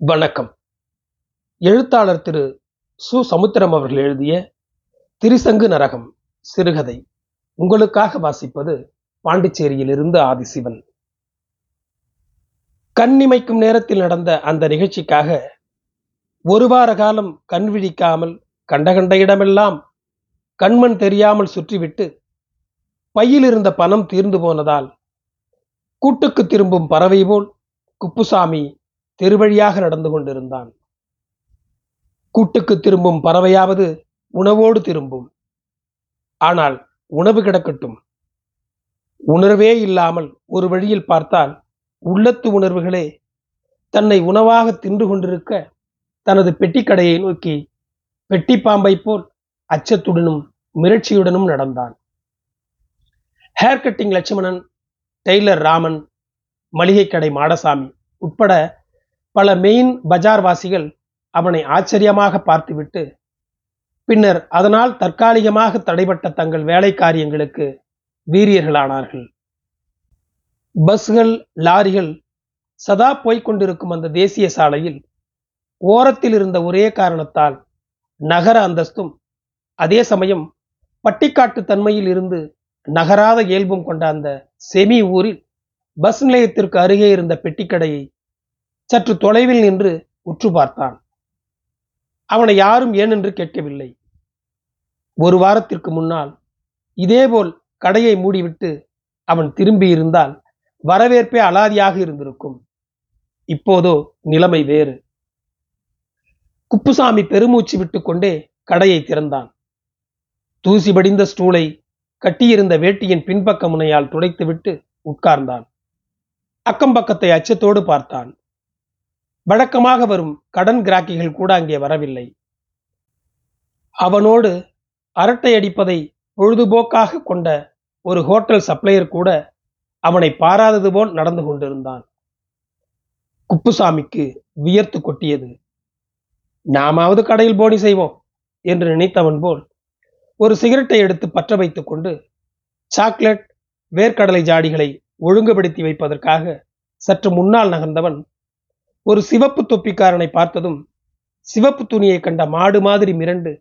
வணக்கம். எழுத்தாளர் திரு சு. சமுத்திரம் அவர்கள் எழுதிய திரிசங்கு நரகம் சிறுகதை உங்களுக்காக வாசிப்பது பாண்டிச்சேரியிலிருந்து ஆதிசிவன். கண்ணிமைக்கும் நேரத்தில் நடந்த அந்த நிகழ்ச்சிக்காக ஒரு வார காலம் கண் விழிக்காமல் கண்ட கண்ட இடமெல்லாம் கண்மண் தெரியாமல் சுற்றிவிட்டு பையில் இருந்த பணம் தீர்ந்து போனதால் கூட்டுக்கு திரும்பும் பறவை போல் குப்புசாமி தெருவழியாக நடந்து கொண்டிருந்தான். கூட்டுக்கு திரும்பும் பறவையாவது உணவோடு திரும்பும். ஆனால் உணவு கிடக்கட்டும். உணர்வே இல்லாமல் ஒரு வழியில் பார்த்தால் உள்ளத்து உணர்வுகளே தன்னை உணவாக தின்று கொண்டிருக்க தனது பெட்டிக்கடையை நோக்கி பெட்டி பாம்பை போல் அச்சத்துடனும் மிரட்சியுடனும் நடந்தான். Hair cutting Lakshmanan tailor Raman மளிகை கடை மாடசாமி உட்பட பல மெயின் பஜார் வாசிகள் அவனை ஆச்சரியமாக பார்த்துவிட்டு பின்னர் அதனால் தற்காலிகமாக தடைபட்ட தங்கள் வேலை காரியங்களுக்கு வீரியர்களானார்கள். பஸ்கள் லாரிகள் சதா போய்கொண்டிருக்கும் அந்த தேசிய சாலையில் ஓரத்தில் இருந்த ஒரே காரணத்தால் நகர அந்தஸ்தும் அதே சமயம் பட்டிக்காட்டு தன்மையில் இருந்து நகராத இயல்பும் கொண்ட அந்த செமி ஊரில் பஸ் நிலையத்திற்கு அருகே இருந்த பெட்டிக்கடையை சற்று தொலைவில் நின்று உற்று பார்த்தான். அவனை யாரும் ஏனென்று கேட்கவில்லை. ஒரு வாரத்திற்கு முன்னால் இதேபோல் கடையை மூடிவிட்டு அவன் திரும்பி இருந்தால் வரவேற்பே அலாதியாக இருந்திருக்கும். இப்போதோ நிலைமை வேறு. குப்புசாமி பெருமூச்சு விட்டுக்கொண்டே கடையை திறந்தான். தூசி படிந்த ஸ்டூலை கட்டியிருந்த வேட்டியின் பின்பக்க முனையால் துடைத்துவிட்டு உட்கார்ந்தான். அக்கம் பக்கத்தை அச்சத்தோடு பார்த்தான். வழக்கமாக வரும் கடன் கிராக்கிகள் கூட அங்கே வரவில்லை. அவனோடு அரட்டை அடிப்பதை பொழுதுபோக்காக கொண்ட ஒரு ஹோட்டல் சப்ளையர் கூட அவனை பாராதது போல் நடந்து கொண்டிருந்தான். குப்புசாமிக்கு வியர்த்து கொட்டியது. நாமாவது கடையில் போனி செய்வோம் என்று நினைத்தவன் போல் ஒரு சிகரெட்டை எடுத்து பற்ற வைத்துக் கொண்டு சாக்லேட் வேர்க்கடலை ஜாடிகளை ஒழுங்குபடுத்தி வைப்பதற்காக சற்று முன்னால் நகர்ந்தவன் ஒரு சிவப்பு தொப்பிக்காரனை பார்த்ததும் சிவப்பு துணியை கண்ட மாடு மாதிரி மிரண்டு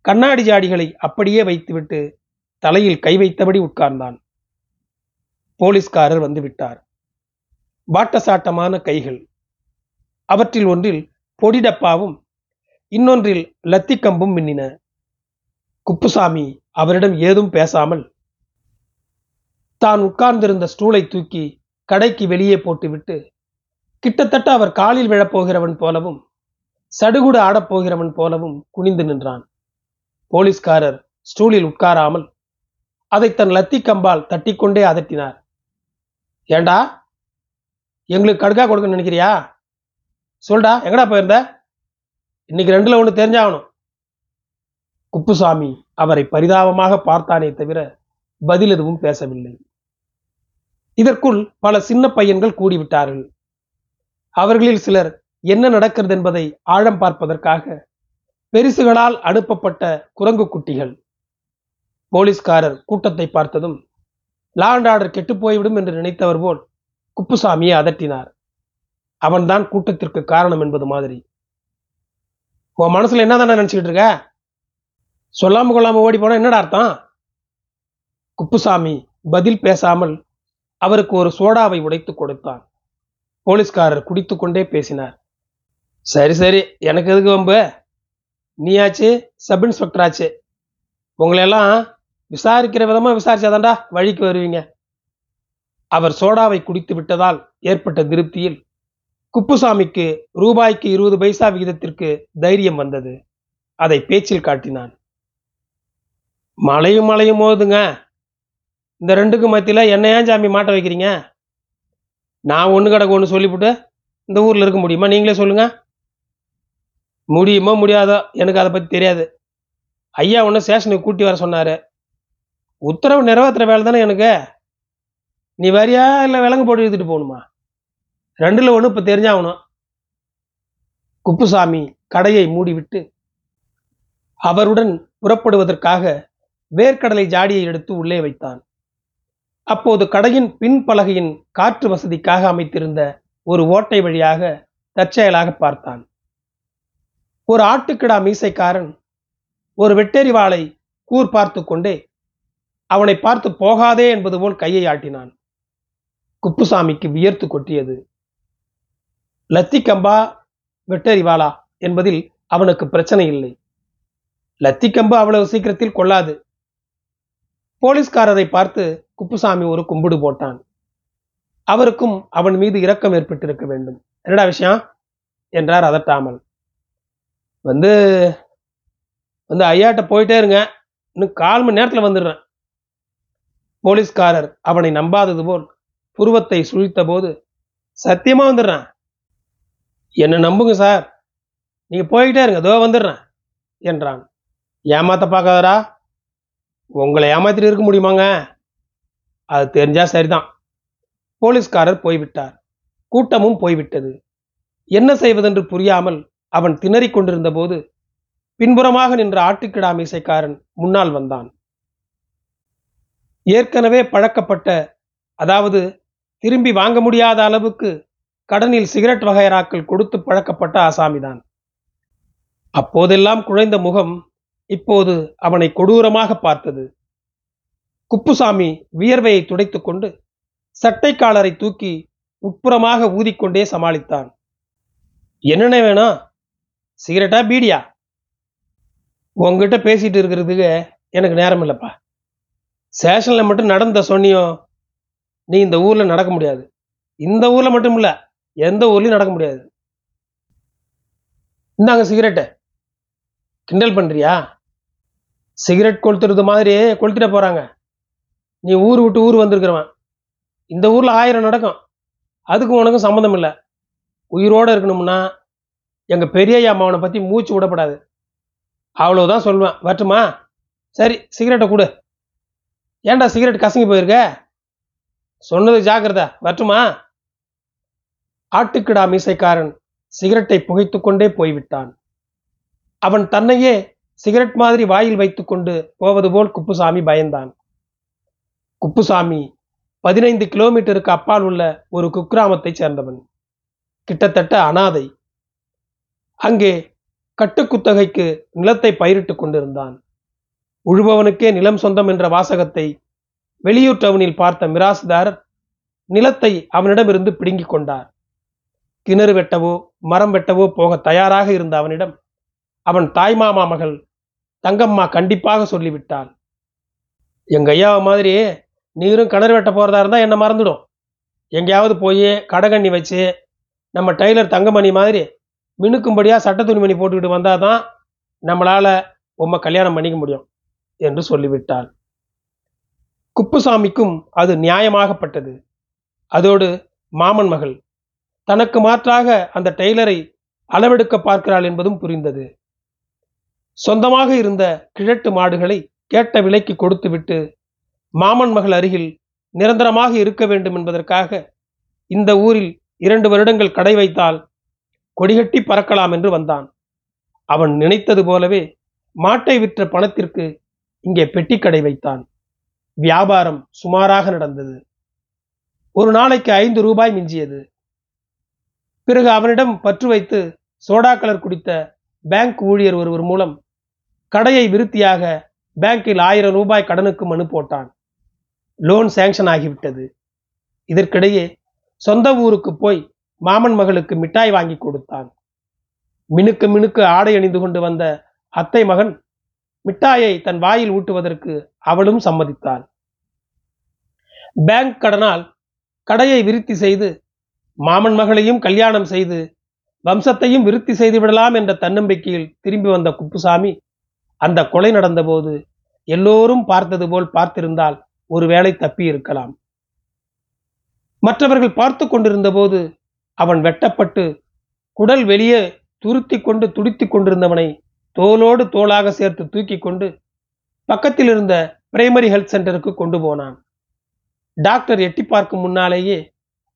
கண்ணாடி ஜாடிகளை அப்படியே வைத்துவிட்டு தலையில் கை வைத்தபடி உட்கார்ந்தான். போலீஸ்காரர் வந்து விட்டார். பாட்டசாட்டமான கைகள். அவற்றில் ஒன்றில் பொடி டப்பாவும் இன்னொன்றில் லத்தி கம்பும் மின்னின. குப்புசாமி அவரிடம் ஏதும் பேசாமல் தான் உட்கார்ந்திருந்த ஸ்டூலை தூக்கி கடைக்கு வெளியே போட்டுவிட்டு கிட்டத்தட்ட அவர் காலில் விழப்போகிறவன் போலவும் சடுகுடு ஆடப்போகிறவன் போலவும் குனிந்து நின்றான். போலீஸ்காரர் ஸ்டூலில் உட்காராமல் அதை தன் லத்தி கம்பால் தட்டிக்கொண்டே அதட்டினார். ஏண்டா? எங்களுக்கு கடுக்கா கொடுக்க நினைக்கிறியா? சொல்டா எங்கடா போயிருந்த? இன்னைக்கு ரெண்டுல ஒன்று தெரிஞ்சாகணும். குப்புசாமி அவரை பரிதாபமாக பார்த்தானே தவிர பதில் எதுவும் பேசவில்லை. இதற்குள் பல சின்ன பையன்கள் கூடிவிட்டார்கள். அவர்களில் சிலர் என்ன நடக்கிறது என்பதை ஆழம் பார்ப்பதற்காக பெரிசுகளால் அனுப்பப்பட்ட குரங்கு குட்டிகள். போலீஸ்காரர் கூட்டத்தை பார்த்ததும் லாண்ட் ஆர்டர் கெட்டு போய்விடும் என்று நினைத்தவர் போல் குப்புசாமியை அதட்டினார். அவன்தான் கூட்டத்திற்கு காரணம் என்பது மாதிரி. உன் மனசுல என்ன தானே நினைச்சுக்கிட்டு இருக்க? சொல்லாம கொள்ளாம ஓடி போனா என்னடா அர்த்தம்? குப்புசாமி பதில் பேசாமல் அவருக்கு ஒரு சோடாவை உடைத்து கொடுத்தான். போலீஸ்காரர் குடித்துக்கொண்டே பேசினார். சரி சரி எனக்கு எதுக்கு வம்பு? நீயாச்சு சப் இன்ஸ்பெக்டர் ஆச்சு உங்களையெல்லாம் விசாரிக்கிற விதமாக விசாரிச்சாதான்டா வழிக்கு வருவீங்க. அவர் சோடாவை குடித்து விட்டதால் ஏற்பட்ட திருப்தியில் குப்புசாமிக்கு ரூபாய்க்கு இருபது பைசா விகிதத்திற்கு தைரியம் வந்தது. அதை பேச்சில் காட்டினான். மழையும் மழையும் மோதுங்க. இந்த ரெண்டுக்கும் மத்தியில் என்னையா சாமி மாட்ட வைக்கிறீங்க? நான் ஒன்று கிடக்கு ஒன்று சொல்லிவிட்டு இந்த ஊரில் இருக்க முடியுமா? நீங்களே சொல்லுங்கள் முடியுமோ முடியாதோ? எனக்கு அதை பற்றி தெரியாது. ஐயா ஒன்று ஸ்டேஷனுக்கு கூட்டி வர சொன்னார். உத்தரவு நிறைவேற்றுற வேலை தானே எனக்கு. நீ வரியா இல்லை விலங்கு போட்டு எடுத்துகிட்டு போகணுமா? ரெண்டில் ஒன்று இப்போ தெரிஞ்சாகணும். குப்புசாமி கடையை மூடிவிட்டு அவருடன் புறப்படுவதற்காக வேர்க்கடலை ஜாடியை எடுத்து உள்ளே வைத்தான். அப்போது கடையின் பின்பலகையின் காற்று வசதிக்காக அமைத்திருந்த ஒரு ஓட்டை வழியாக தற்செயலாக பார்த்தான். ஒரு ஆட்டுக்கிடா மீசைக்காரன் ஒரு வெட்டெறிவாளை கூர் பார்த்து கொண்டே அவனை பார்த்து போகாதே என்பது போல் கையை ஆட்டினான். குப்புசாமிக்கு வியர்த்து கொட்டியது. லத்தி கம்பா வெட்டறிவாளா என்பதில் அவனுக்கு பிரச்சனை இல்லை. லத்திக்கம்பு அவ்வளவு சீக்கிரத்தில் கொள்ளாது. போலீஸ்காரரை பார்த்து குப்புசாமி ஒரு கும்பிடு போட்டான். அவருக்கும் அவன் மீது இரக்கம் ஏற்பட்டிருக்க வேண்டும். என்னடா விஷயம்? என்றார் அதட்டாமல். வந்து வந்து ஐயாட்ட போயிட்டே இருங்க. இன்னும் கால் மணி நேரத்தில் வந்துடுறேன். போலீஸ்காரர் அவனை நம்பாதது போல் புருவத்தை சுழித்த போது சத்தியமாக வந்துடுறேன். என்ன நம்புங்க சார். நீங்கள் போயிட்டே இருங்க. அதோ வந்துடுறேன் என்றான். ஏமாத்த பார்க்காதரா உங்களை ஏமாத்திட்டு இருக்க முடியுமாங்க? அது தெரிஞ்சா சரிதான். போலீஸ்காரர் போய்விட்டார். கூட்டமும் போய்விட்டது. என்ன செய்வதென்று புரியாமல் அவன் திணறிக் கொண்டிருந்த போது பின்புறமாக நின்ற ஆட்டுக்கிடா மீசைக்காரன் முன்னால் வந்தான். ஏற்கனவே பழக்கப்பட்ட அதாவது திரும்பி வாங்க முடியாத அளவுக்கு கடனில் சிகரெட் வகையராக்கள் கொடுத்து பழக்கப்பட்ட ஆசாமிதான். அப்போதெல்லாம் குழைந்த முகம் இப்போது அவனை கொடூரமாக பார்த்தது. குப்புசாமி வியர்வையை துடைத்து கொண்டு சட்டைக்காலரை தூக்கி உட்புறமாக ஊதிக்கொண்டே சமாளித்தான். என்னென்ன வேணும்? சிகரெட்டா பீடியா? உங்ககிட்ட பேசிட்டு இருக்கிறதுக்கு எனக்கு நேரம் இல்லைப்பா. ஸ்டேஷனில் மட்டும் நடந்த சொன்னியும் நீ இந்த ஊரில் நடக்க முடியாது. இந்த ஊரில் மட்டும் இல்லை எந்த ஊர்லேயும் நடக்க முடியாது. இந்தாங்க சிகரெட்டை. கிண்டல் பண்ணுறியா சிகரெட் கொளுத்துறது மாதிரி கொளுத்திட போகிறாங்க நீ ஊர் விட்டு ஊர் வந்திருக்கிறவன். இந்த ஊரில் ஆயிரம் நடக்கும். அதுக்கும் உனக்கும் சம்மந்தம் இல்லை. உயிரோடு இருக்கணும்னா எங்கள் பெரிய அம்மாவனை பற்றி மூச்சு விடப்படாது. அவ்வளோதான் சொல்லுவேன். வரட்டுமா? சரி சிகரெட்டை கொடு. ஏன்டா சிகரெட் கசங்கி போயிருக்க? சொன்னது ஜாக்கிரதா. வரட்டுமா? ஆட்டுக்கிடா மீசைக்காரன் சிகரெட்டை புகைத்து கொண்டே போய்விட்டான். அவன் தன்னையே சிகரெட் மாதிரி வாயில் வைத்துக்கொண்டு போவது போல் குப்புசாமி பயந்தான். குப்புசாமி பதினைந்து கிலோமீட்டருக்கு அப்பால் உள்ள ஒரு குக்கிராமத்தைச் சேர்ந்தவன். கிட்டத்தட்ட அனாதை. அங்கே கட்டுக்குத்தகைக்கு நிலத்தை பயிரிட்டுக் கொண்டிருந்தான். உழுபவனுக்கே நிலம் சொந்தம் என்ற வாசகத்தை வெளியூர் டவுனில் பார்த்த மிராசுதாரர் நிலத்தை அவனிடமிருந்து பிடுங்கிக் கொண்டார். கிணறு வெட்டவோ மரம் வெட்டவோ போக தயாராக இருந்த அவனிடம் அவன் தாய்மாமா மகள் தங்கம்மா கண்டிப்பாக சொல்லிவிட்டாள். எங்க ஐயாவை மாதிரியே நீரும் கிணறு வெட்ட போறதா இருந்தால் என்ன மறந்துடும். எங்கேயாவது போய் கடகண்ணி வச்சு நம்ம டெய்லர் தங்கமணி மாதிரி மினுக்கும்படியா சட்ட துணிமணி போட்டுக்கிட்டு வந்தாதான் நம்மளால உம்மை கல்யாணம் பண்ணிக்க முடியும் என்று சொல்லிவிட்டாள். குப்புசாமிக்கும் அது நியாயமாகப்பட்டது. அதோடு மாமன் மகள் தனக்கு மாற்றாக அந்த டெய்லரை அளவெடுக்க பார்க்கிறாள் என்பதும் புரிந்தது. சொந்தமாக இருந்த கிழட்டு மாடுகளை கேட்ட விலைக்கு கொடுத்துவிட்டு மாமன் மகள் அருகில் நிரந்தரமாக இருக்க வேண்டும் என்பதற்காக இந்த ஊரில் இரண்டு வருடங்கள் கடை வைத்தால் கொடிகட்டி பறக்கலாம் என்று வந்தான். அவன் நினைத்தது போலவே மாட்டை விற்ற பணத்திற்கு இங்கே பெட்டி கடை வைத்தான். வியாபாரம் சுமாராக நடந்தது. ஒரு நாளைக்கு ஐந்து ரூபாய் மிஞ்சியது. பிறகு அவனிடம் பற்று வைத்து சோடா கலர் குடித்த பேங்க் ஊழியர் ஒருவர் மூலம் கடையை விருத்தியாக பேங்கில் ஆயிரம் ரூபாய் கடனுக்கு மனு போட்டான். லோன் சேங்ஷன் ஆகிவிட்டது. இதற்கிடையே சொந்த ஊருக்கு போய் மாமன் மகளுக்கு மிட்டாய் வாங்கி கொடுத்தான். மினுக்கு மினுக்கு ஆடை அணிந்து கொண்டு வந்த அத்தை மகன் மிட்டாயை தன் வாயில் ஊட்டுவதற்கு அவளும் சம்மதித்தாள். பேங்க் கடனால் கடையை விருத்தி செய்து மாமன் மகளையும் கல்யாணம் செய்து வம்சத்தையும் விருத்தி செய்து விடலாம் என்ற தன்னம்பிக்கையில் திரும்பி வந்த குப்புசாமி அந்த கொலை நடந்தபோது எல்லோரும் பார்த்தது போல் பார்த்திருந்தால் ஒருவேளை தப்பி இருக்கலாம். மற்றவர்கள் பார்த்து கொண்டிருந்த போது அவன் வெட்டப்பட்டு குடல் வெளியே துருத்தி கொண்டு துடித்து கொண்டிருந்தவனை தோளோடு தோளாக சேர்த்து தூக்கி கொண்டு பக்கத்தில் இருந்த பிரைமரி ஹெல்த் சென்டருக்கு கொண்டு போனான். டாக்டர் எட்டி பார்க்கும் முன்னாலேயே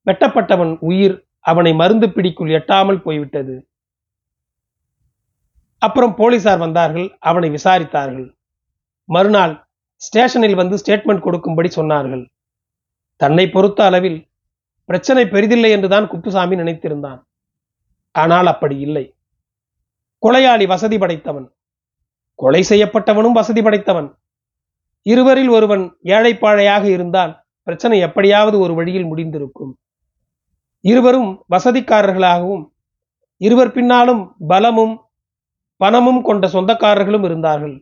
வெட்டப்பட்டவன் உயிர் அவனை மருந்து பிடிக்குள் எட்டாமல் போய்விட்டது. அப்புறம் போலீசார் வந்தார்கள் அவனை விசாரித்தார்கள். மறுநாள் ஸ்டேஷனில் வந்து ஸ்டேட்மெண்ட் கொடுக்கும்படி சொன்னார்கள். தன்னை பொறுத்த அளவில் பிரச்சனை பெரிதில்லை என்றுதான் குப்புசாமி நினைத்திருந்தான். ஆனால் அப்படி இல்லை. கொலையாளி வசதி படைத்தவன் கொலை செய்யப்பட்டவனும் வசதி படைத்தவன். இருவரில் ஒருவன் ஏழைப்பாழையாக இருந்தால் பிரச்சனை எப்படியாவது ஒரு வழியில் முடிந்திருக்கும். இருவரும் வசதிக்காரர்களாகவும் இருவர் பின்னாலும் பலமும் பணமும் கொண்ட சொந்தக்காரர்களும் இருந்தார்கள்.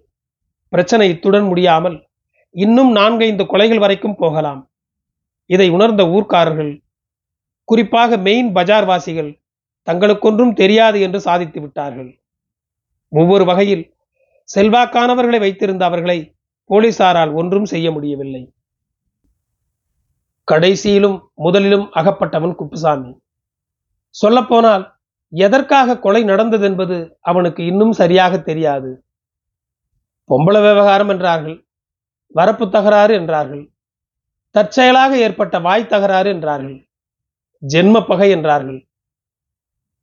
பிரச்சனை இத்துடன் முடியாமல் இன்னும் நான்கைந்து கொலைகள் வரைக்கும் போகலாம். இதை உணர்ந்த ஊர்க்காரர்கள் குறிப்பாக மெயின் பஜார் வாசிகள் தங்களுக்கொன்றும் தெரியாது என்று சாதித்து விட்டார்கள். ஒவ்வொரு வகையில் செல்வாக்கானவர்களை வைத்திருந்த அவர்களை போலீசாரால் ஒன்றும் செய்ய முடியவில்லை. கடைசியிலும் முதலிலும் அகப்பட்டவன் குப்புசாமி. சொல்லப்போனால் எதற்காக கொலை நடந்தது என்பது அவனுக்கு இன்னும் சரியாக தெரியாது. பொம்பள விவகாரம் என்றார்கள். வரப்பு தகராறு என்றார்கள். தற்செயலாக ஏற்பட்ட வாய் தகராறு என்றார்கள். ஜென்ம பகை என்றார்கள்.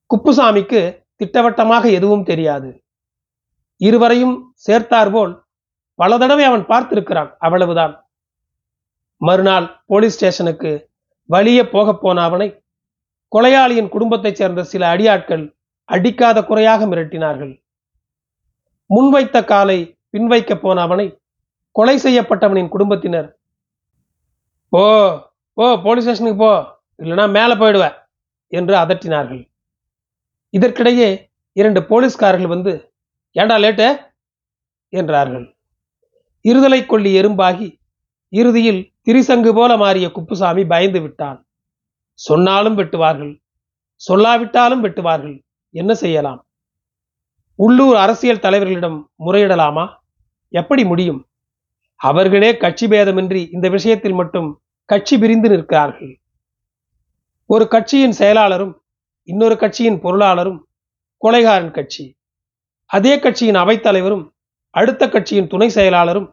குப்புசாமிக்கு திட்டவட்டமாக எதுவும் தெரியாது. இருவரையும் சேர்த்தார்போல் பல தடவை அவன் பார்த்திருக்கிறான் அவ்வளவுதான். மறுநாள் போலீஸ் ஸ்டேஷனுக்கு வழியே போக போன அவனை கொலையாளியின் குடும்பத்தைச் சேர்ந்த சில அடியாட்கள் அடிக்காத குறையாக மிரட்டினார்கள். முன்வைத்த காலை பின்வைக்கப் போன அவனை கொலை செய்யப்பட்டவனின் குடும்பத்தினர். ஓ ஓ போலீஸ் ஸ்டேஷனுக்கு போ. இல்லைனா மேலே போயிடுவ என்று அதட்டினார்கள். இதற்கிடையே இரண்டு போலீஸ்காரர்கள் வந்து ஏண்டா லேட்டு? என்றார்கள். இருதலை கொள்ளி எறும்பாகி இறுதியில் திரிசங்கு போல மாறிய குப்புசாமி பயந்து விட்டான். சொன்னாலும் வெட்டுவார்கள் சொல்லாவிட்டாலும் வெட்டுவார்கள். என்ன செய்யலாம்? உள்ளூர் அரசியல் தலைவர்களிடம் முறையிடலாமா? எப்படி முடியும்? அவர்களே கட்சி பேதமின்றி இந்த விஷயத்தில் மட்டும் கட்சி பிரிந்து நிற்கிறார்கள். ஒரு கட்சியின் செயலாளரும் இன்னொரு கட்சியின் பொருளாளரும் கொலைகாரன் கட்சி. அதே கட்சியின் அவைத்தலைவரும் அடுத்த கட்சியின் துணை செயலாளரும்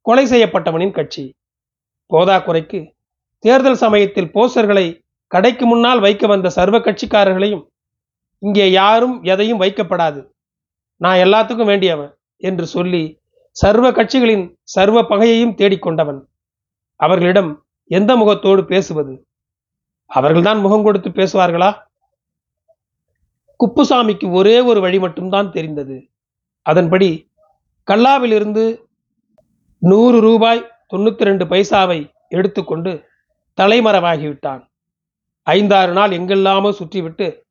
கொலை செய்யப்பட்டவனின் கட்சி. போதாக்குறைக்கு தேர்தல் சமயத்தில் போஸ்டர்களை கடைக்கு முன்னால் வைக்க வந்த சர்வ கட்சிக்காரர்களையும் இங்கே யாரும் எதையும் வைக்கப்படாது. நான் எல்லாத்துக்கும் வேண்டியவன் என்று சொல்லி சர்வ கட்சிகளின் சர்வ பகையையும் தேடிக்கொண்டவன் அவர்களிடம் எந்த முகத்தோடு பேசுவது? அவர்கள்தான் முகம் கொடுத்து பேசுவார்களா? குப்புசாமிக்கு ஒரே ஒரு வழி மட்டும்தான் தெரிந்தது. அதன்படி கல்லாவிலிருந்து நூறு ரூபாய் தொண்ணூத்தி ரெண்டு பைசாவை எடுத்துக்கொண்டு தலைமறைவாகிவிட்டான். ஐந்தாறு நாள் எங்கெல்லாமோ சுற்றிவிட்டு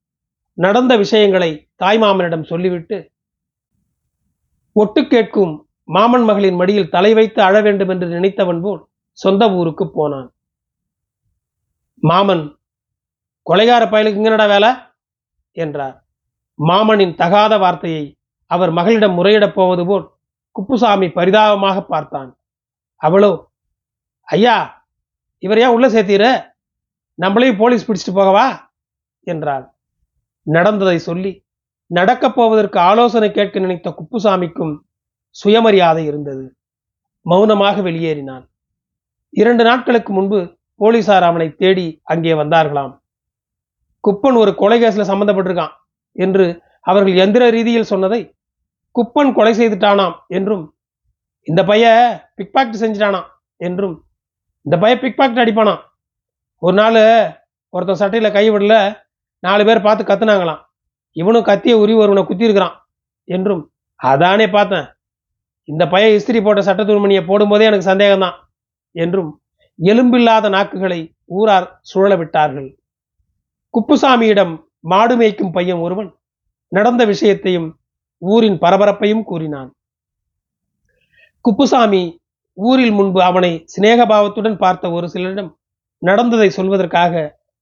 நடந்த விஷயங்களை தாய்மாமனிடம் சொல்லிவிட்டு ஒட்டு கேட்கும் மாமன் மகளின் மடியில் தலை வைத்து அழ வேண்டும் என்று நினைத்தவன் போல் சொந்த ஊருக்கு போனான். மாமன் கொலைகார பயலுக்கு இங்கனடா வேலை? என்றார். மாமனின் தகாத வார்த்தையை அவர் மகளிடம் முறையிடப் போவது போல் குப்புசாமி பரிதாபமாக பார்த்தான். அவளோ ஐயா இவர் ஏன் உள்ள சேர்த்தீர? நம்மளையும் போலீஸ் பிடிச்சிட்டு போகவா? என்றாள். நடந்ததை சொல்லி நடக்கப் போவதற்கு ஆலோசனை கேட்க நினைத்த குப்புசாமிக்கும் சுயமரியாதை இருந்தது. மௌனமாக வெளியேறினான். இரண்டு நாட்களுக்கு முன்பு போலீசார் அவனை தேடி அங்கே வந்தார்களாம். குப்பன் ஒரு கொலை கேஸ்ல சம்பந்தப்பட்டிருக்கான் என்று அவர்கள் எந்திர ரீதியில் சொன்னதை குப்பன் கொலை செய்துட்டானாம் என்றும் இந்த பைய பிக்பாக்ட் பாக்கெட் என்றும் இந்த பைய பிக்பாக்ட் அடிப்பானாம். ஒரு நாள் ஒருத்தன் சட்டையில் கை விடல நாலு பேர் பார்த்து கத்துனாங்களாம். இவனும் கத்திய உரி ஒருவனை குத்திருக்கிறான் என்றும் அதானே பார்த்தேன். இந்த பைய இஸ்திரி போட்ட சட்ட துணிமணியை போடும்போதே எனக்கு சந்தேகம்தான் என்றும் எலும்பில்லாத நாக்குகளை ஊரார் சுழல விட்டார்கள் குப்புசாமியிடம் மாடு மேய்க்கும் பையன் ஒருவன் நடந்த விஷயத்தையும் ஊரின் பரபரப்பையும் கூறினான். குப்புசாமி ஊரில் முன்பு அவனை சிநேகபாவத்துடன் பார்த்த ஒரு சிலரிடம் நடந்ததை சொல்வதற்காக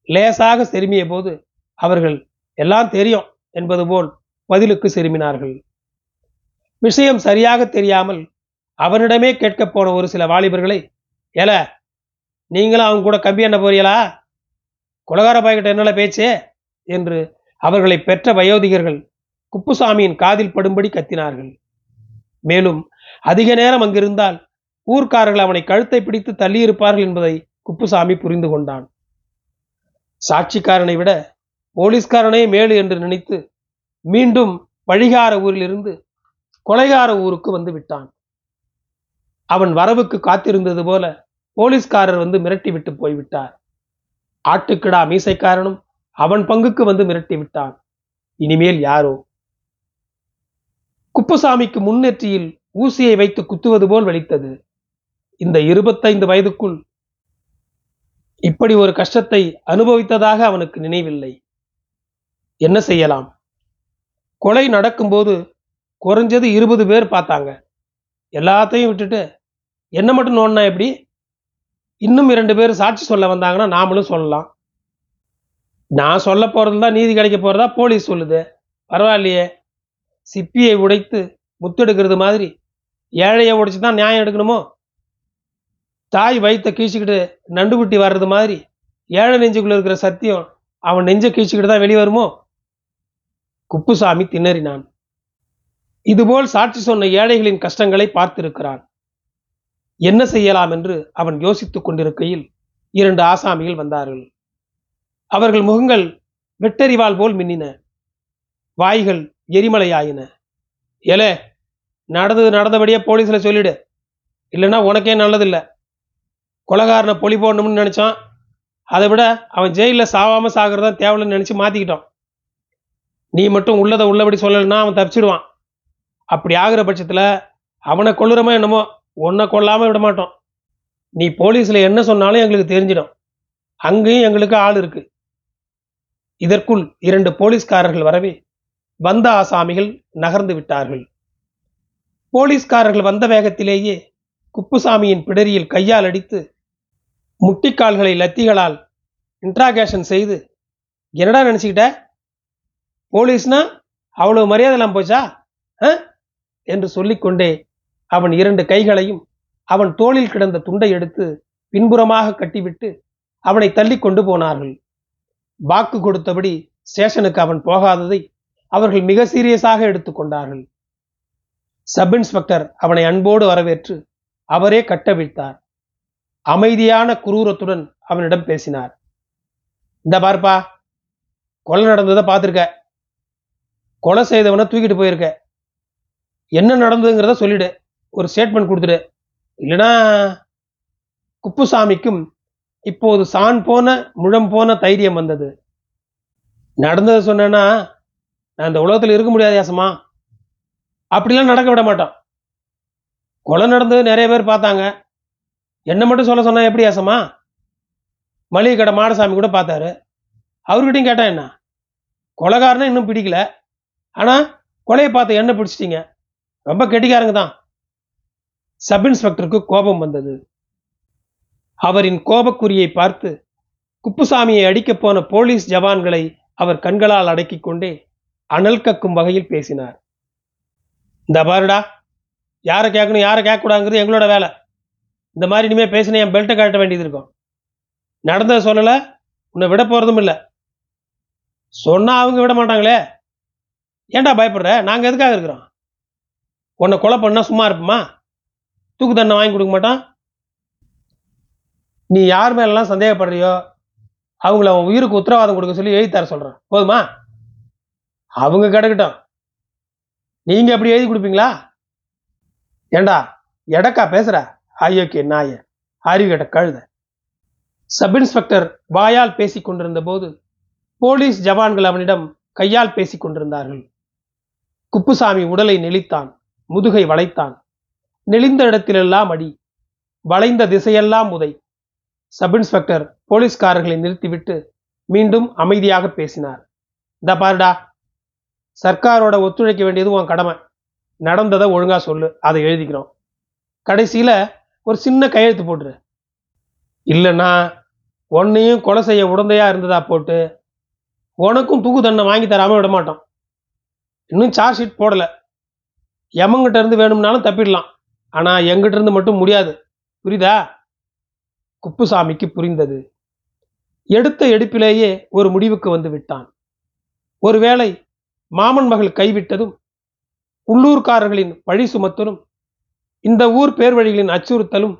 லேசாக செருமிய போது அவர்கள் எல்லாம் தெரியும் என்பது போல் பதிலுக்கு செருமினார்கள். விஷயம் சரியாக தெரியாமல் அவனிடமே கேட்க போன ஒரு சில வாலிபர்களை ஏல நீங்களும் அவங்க கூட கம்பி என்ன போறீங்களா? குலகார பாய்கிட்ட என்னல பேச்சு? என்று அவர்களை பெற்ற வயோதிகர்கள் குப்புசாமியின் காதில் படும்படி கத்தினார்கள். மேலும் அதிக நேரம் அங்கிருந்தால் ஊர்க்காரர்கள் அவனை கழுத்தை பிடித்து தள்ளியிருப்பார்கள் என்பதை குப்புசாமி புரிந்து கொண்டான். சாட்சிக்காரனை விட போலீஸ்காரனே மேலு என்று நினைத்து மீண்டும் வழிகார ஊரிலிருந்து கொலைகார ஊருக்கு வந்து விட்டான். அவன் வரவுக்கு காத்திருந்தது போல போலீஸ்காரர் வந்து மிரட்டி விட்டு போய்விட்டார். ஆட்டுக்கிடா மீசைக்காரனும் அவன் பங்குக்கு வந்து மிரட்டி விட்டான். இனிமேல் யாரோ? குப்புசாமிக்கு முன்னெற்றியில் ஊசியை வைத்து குத்துவது போல் வலித்தது. இந்த இருபத்தைந்து வயதுக்குள் இப்படி ஒரு கஷ்டத்தை அனுபவித்ததாக அவனுக்கு நினைவில்லை. என்ன செய்யலாம்? கொலை நடக்கும்போது குறைஞ்சது இருபது பேர் பார்த்தாங்க. எல்லாத்தையும் விட்டுட்டு என்ன மட்டும் நோண்டினா எப்படி? இன்னும் இரண்டு பேர் சாட்சி சொல்ல வந்தாங்கன்னா நாமளும் சொல்லலாம். நான் சொல்ல போகிறது தான் நீதி கிடைக்க போகிறதா போலீஸ் சொல்லுது. பரவாயில்லையே. சிப்பியை உடைத்து முத்தெடுக்கிறது மாதிரி ஏழையை உடைச்சி தான் நியாயம் எடுக்கணுமோ? தாய் வயிற்ற கீழ்ச்சிக்கிட்டு நண்டுகுட்டி வர்றது மாதிரி ஏழை நெஞ்சுக்குள்ளே இருக்கிற சத்தியம் அவன் நெஞ்சை கீழ்ச்சிக்கிட்டு தான் வெளியே வருமோ? குப்புசாமி திணறினான். இதுபோல் சாட்சி சொன்ன ஏழைகளின் கஷ்டங்களை பார்த்திருக்கிறான். என்ன செய்யலாம் என்று அவன் யோசித்துக் கொண்டிருக்கையில் இரண்டு ஆசாமிகள் வந்தார்கள். அவர்கள் முகங்கள் வெட்டறிவால் போல் மின்னின. வாய்கள் எரிமலையாயின. ஏலே நடந்தது நடந்தபடியே போலீஸில் சொல்லிடு. இல்லைன்னா உனக்கே நல்லதில்லை. கொலகாரனை பொலி போடணும்னு நினச்சான். அதை விட அவன் ஜெயிலில் சாவாம சாகிறதான் தேவைன்னு நினச்சி மாற்றிக்கிட்டான் நீ மட்டும் உள்ளதை உள்ளபடி சொல்லலைன்னா அவன் தப்பிச்சிடுவான். அப்படி ஆகிற பட்சத்தில் அவனை கொள்ளுறமோ என்னமோ உன்னை கொள்ளாமல் விட மாட்டோம். நீ போலீஸில் என்ன சொன்னாலும் எங்களுக்கு தெரிஞ்சிடும். அங்கேயும் எங்களுக்கு ஆள் இருக்கு. இதற்குள் இரண்டு போலீஸ்காரர்கள் வரவே வந்த ஆசாமிகள் நகர்ந்து விட்டார்கள். போலீஸ்காரர்கள் வந்த வேகத்திலேயே குப்புசாமியின் பிடரியில் கையால் அடித்து முட்டிக்கால்களை லத்திகளால் இன்ட்ராகேஷன் செய்து என்னடா நினச்சிக்கிட்ட? போலீஸ்னா அவ்வளவு மரியாதை போச்சா? ஆ? என்று சொல்லிக்கொண்டே அவன் இரண்டு கைகளையும் அவன் தோளில் கிடந்த துண்டை எடுத்து பின்புறமாக கட்டிவிட்டு அவனை தள்ளி கொண்டு போனார்கள். வாக்கு கொடுத்தபடி ஸ்டேஷனுக்கு அவன் போகாததை அவர்கள் மிக சீரியஸாக எடுத்துக்கொண்டார்கள் சப் இன்ஸ்பெக்டர் அவனை அன்போடு வரவேற்று அவரே கட்டவிழ்த்தார் அமைதியான குரூரத்துடன் அவனிடம் பேசினார். இந்த பார்ப்பா கொலை நடந்ததை பார்த்துருக்க. கொலை செய்தவனை தூக்கிட்டு போயிருக்க. என்ன நடந்ததுங்கிறத சொல்லிடு. ஒரு ஸ்டேட்மெண்ட் கொடுத்துடு. இல்லைன்னா குப்புசாமிக்கும் இப்போது சான் போன முழம் போன தைரியம் வந்தது. நடந்ததை சொன்னேன்னா நான் இந்த உலகத்தில் இருக்க முடியாது யாசமா அப்படிலாம் நடக்க விட மாட்டோம். கொலை நடந்தது நிறைய பேர் பார்த்தாங்க. என்ன மட்டும் சொல்ல சொன்னா எப்படி யாசமா மளிகை கடை மாடசாமி கூட பார்த்தாரு. அவர்கிட்டையும் கேட்டேன் என்ன? கொலைகாரனை இன்னும் பிடிக்கல. ஆனால் கொலையை பார்த்து என்ன பிடிச்சிட்டீங்க. ரொம்ப கெட்டிக்காரங்க தான். சப் இன்ஸ்பெக்டருக்கு கோபம் வந்தது. அவரின் கோபக்குறியை பார்த்து குப்புசாமியை அடிக்கப் போன போலீஸ் ஜவான்களை அவர் கண்களால் அடக்கிக் கொண்டே அனல் கக்கும் வகையில் பேசினார். இந்த பாருடா யாரை கேட்கணும் யாரை கேட்கக்கூடாங்கிறது எங்களோட வேலை. இந்த மாதிரி இனிமேல் பேசின என் பெல்ட்டை காட்ட வேண்டியது இருக்கும். நடந்ததை சொல்லலை உன்னை விட போகிறதும் இல்லை. சொன்னா அவங்க விட மாட்டாங்களே. ஏன்டா பயப்படுற? நாங்கள் எதுக்காக இருக்கிறோம்? உன்னை கொலை பண்ணால் சும்மா இருப்போமா? தூக்கு தண்டனை வாங்கி கொடுக்க மாட்டான் நீ யார் மேலெல்லாம் சந்தேகப்படுறியோ அவங்கள அவன் உயிருக்கு உத்தரவாதம் கொடுக்க சொல்லி எழுதி தர சொல்கிறேன் போதுமா? அவங்க கிடக்கட்டும். நீங்கள் எப்படி எழுதி கொடுப்பீங்களா? ஏண்டா எடக்கா பேசுகிற ஐயோக்கே நாய அறிவு கழுத. சப் இன்ஸ்பெக்டர் வாயால் பேசி கொண்டிருந்த போது போலீஸ் ஜவான்கள் அவனிடம் கையால் பேசி கொண்டிருந்தார்கள். குப்புசாமி உடலை நெளித்தான். முதுகை வளைத்தான். நெளிந்த இடத்திலெல்லாம் அடி வளைந்த திசையெல்லாம் உதை. சப் இன்ஸ்பெக்டர் போலீஸ்காரர்களை நிறுத்திவிட்டு மீண்டும் அமைதியாக பேசினார். இந்த பாருடா சர்க்காரோட ஒத்துழைக்க வேண்டியது உன் கடமை. நடந்ததை ஒழுங்கா சொல்லு அதை எழுதிக்கிறோம். கடைசியில ஒரு சின்ன கையெழுத்து போட்டுரு. இல்லைன்னா உன்னையும் கொலை செய்ய உடந்தையா இருந்ததா போட்டு உனக்கும் தூக்கு தண்டனை வாங்கி தராம விட மாட்டோம் இன்னும் சார்ஜ் ஷீட் போடல. எமங்கிட்ட இருந்து வேணும்னாலும் தப்பிடலாம். ஆனா எங்கிட்ட இருந்து மட்டும் முடியாது. புரியுதா? குப்புசாமிக்கு புரிந்தது. எடுத்த எடுப்பிலேயே ஒரு முடிவுக்கு வந்து விட்டான். ஒருவேளை மாமன் மகள் கைவிட்டதும் உள்ளூர்காரர்களின் பழி சுமத்தலும் இந்த ஊர் பேர்வழிகளின் அச்சுறுத்தலும்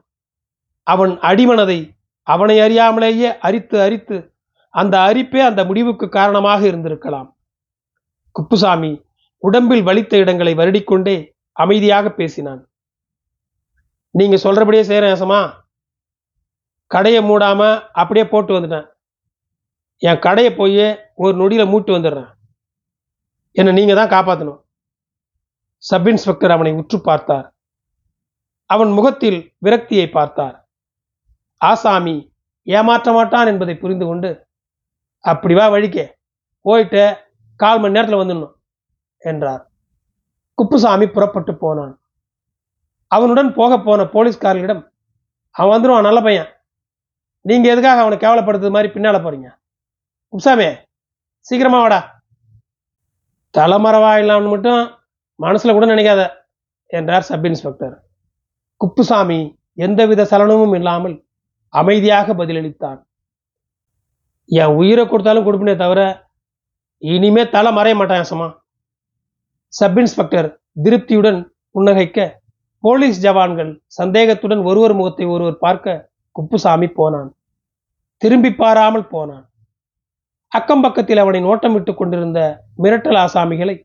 அவன் அடிமனதை அவனை அறியாமலேயே அரித்து அரித்து அந்த அரிப்பே அந்த முடிவுக்கு காரணமாக இருந்திருக்கலாம். குப்புசாமி உடம்பில் வலித்த இடங்களை வருடிக்கொண்டே அமைதியாக பேசினான். நீங்க சொல்றபடியே செய்யறேன் ஏசமா கடையை மூடாம அப்படியே போட்டு வந்துட்டேன். என் கடையை போய் ஒரு நொடியில மூட்டு வந்துடுறேன். என்னை நீங்க தான் காப்பாற்றணும் சப் இன்ஸ்பெக்டர் அவனை உற்று பார்த்தார். அவன் முகத்தில் விரக்தியை பார்த்தார். ஆசாமி ஏமாற்ற மாட்டான் என்பதை புரிந்து கொண்டு அப்படி வா வழிக்க போயிட்டு கால் மணி நேரத்தில் வந்துடணும். என்றார். குப்புசாமி புறப்பட்டு போனான். அவனுடன் போக போன போலீஸ்காரர்களிடம் அவன் வந்துடுவான் நல்ல பையன். நீங்க எதுக்காக அவனை கேவலப்படுத்துறது மாதிரி பின்னால போறீங்க? குப்புசாமி சீக்கிரமா வாடா. தலைமறைவாயில்லாம்னு மட்டும் மனசுல கூட நினைக்காத என்றார் சப் இன்ஸ்பெக்டர். குப்புசாமி எந்தவித சலனமும் இல்லாமல் அமைதியாக பதிலளித்தான். என் உயிரை கொடுத்தாலும் கொடுப்பனே தவிர இனிமே தலை மறைய மாட்டான் சமா சப் இன்ஸ்பெக்டர் திருப்தியுடன் புன்னகைக்க போலீஸ் ஜவான்கள் சந்தேகத்துடன் ஒருவர் முகத்தை ஒருவர் பார்க்க குப்புசாமி போனான். திரும்பி பாராமல் போனான். அக்கம் பக்கத்தில் அவனை நோட்டமிட்டுக் கொண்டிருந்த மிரட்டல் ஆசாமிகளை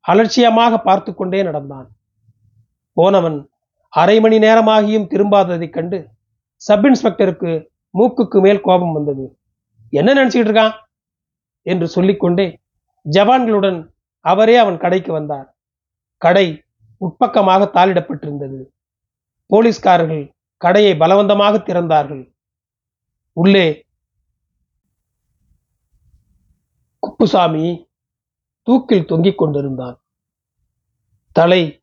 அலட்சியமாக பார்த்து கொண்டே நடந்தான். போனவன் அரை மணி நேரமாகியும் திரும்பாததைக் கண்டு சப் இன்ஸ்பெக்டருக்கு மூக்குக்கு மேல் கோபம் வந்தது. என்ன நினைச்சுக்கிட்டு இருக்கான்? என்று சொல்லிக்கொண்டே ஜவான்களுடன் அவரே அவன் கடைக்கு வந்தார். கடை உட்பக்கமாக தாளிடப்பட்டிருந்தது. போலீஸ்காரர்கள் கடையை பலவந்தமாக திறந்தார்கள். உள்ளே குப்புசாமி தூக்கில் தொங்கிக் கொண்டிருந்தான். தலை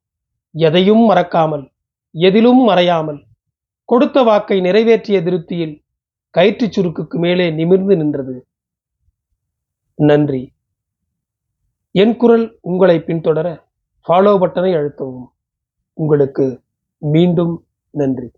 எதையும் மறக்காமல் எதிலும் மறையாமல் கொடுத்த வாக்கை நிறைவேற்றிய திருப்தியில் கயிற்றுச் சுருக்குக்கு மேலே நிமிர்ந்து நின்றது. நன்றி. என் குரல் உங்களை பின்தொடர ஃபாலோ பட்டனை அழுத்தவும். உங்களுக்கு மீண்டும் நன்றி.